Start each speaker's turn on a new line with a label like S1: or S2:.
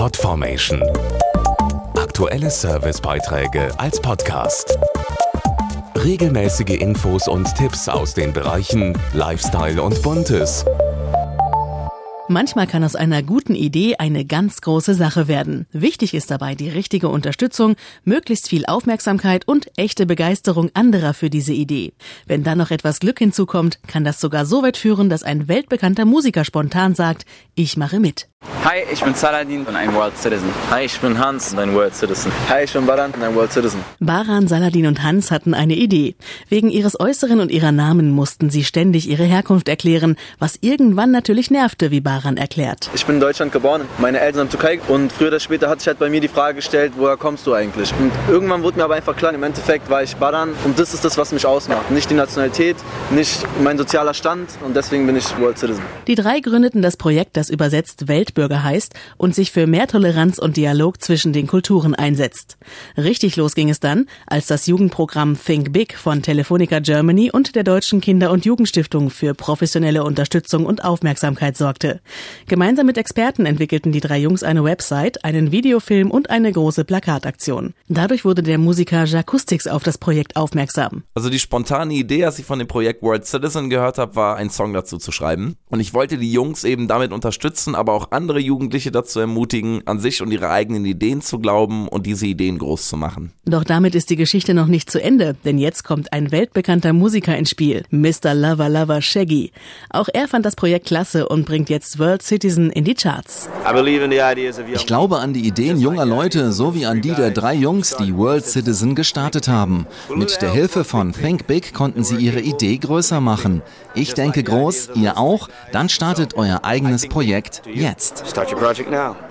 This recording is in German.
S1: Podformation. Aktuelle Servicebeiträge als Podcast. Regelmäßige Infos und Tipps aus den Bereichen Lifestyle und Buntes.
S2: Manchmal kann aus einer guten Idee eine ganz große Sache werden. Wichtig ist dabei die richtige Unterstützung, möglichst viel Aufmerksamkeit und echte Begeisterung anderer für diese Idee. Wenn dann noch etwas Glück hinzukommt, kann das sogar so weit führen, dass ein weltbekannter Musiker spontan sagt, ich mache mit.
S3: Hi, ich bin Saladin und ein World Citizen.
S4: Hi, ich bin Hans und ein World Citizen.
S5: Hi, ich bin Baran und ein World Citizen.
S2: Baran, Saladin und Hans hatten eine Idee. Wegen ihres Äußeren und ihrer Namen mussten sie ständig ihre Herkunft erklären, was irgendwann natürlich nervte, wie Baran erklärt.
S5: Ich bin in Deutschland geboren, meine Eltern sind Türkei und früher oder später hat sich halt bei mir die Frage gestellt, woher kommst du eigentlich? Und irgendwann wurde mir aber einfach klar, im Endeffekt war ich Baran und das ist das, was mich ausmacht. Nicht die Nationalität, nicht mein sozialer Stand und deswegen bin ich World Citizen.
S2: Die drei gründeten das Projekt, das übersetzt Weltbürger heißt und sich für mehr Toleranz und Dialog zwischen den Kulturen einsetzt. Richtig los ging es dann, als das Jugendprogramm Think Big von Telefonica Germany und der Deutschen Kinder- und Jugendstiftung für professionelle Unterstützung und Aufmerksamkeit sorgte. Gemeinsam mit Experten entwickelten die drei Jungs eine Website, einen Videofilm und eine große Plakataktion. Dadurch wurde der Musiker Jacoustics auf das Projekt aufmerksam.
S6: Also die spontane Idee, als ich von dem Projekt World Citizen gehört habe, war, einen Song dazu zu schreiben. Und ich wollte die Jungs eben damit unterstützen, aber auch andere Jugendliche dazu ermutigen, an sich und ihre eigenen Ideen zu glauben und diese Ideen groß zu machen.
S2: Doch damit ist die Geschichte noch nicht zu Ende, denn jetzt kommt ein weltbekannter Musiker ins Spiel, Mr. Lover Lover Shaggy. Auch er fand das Projekt klasse und bringt jetzt World Citizen in die Charts.
S7: Ich glaube an die Ideen junger Leute sowie an die der drei Jungs, die World Citizen gestartet haben. Mit der Hilfe von Think Big konnten sie ihre Idee größer machen. Ich denke groß, ihr auch? Dann startet euer eigenes Projekt jetzt.
S8: Start your project now.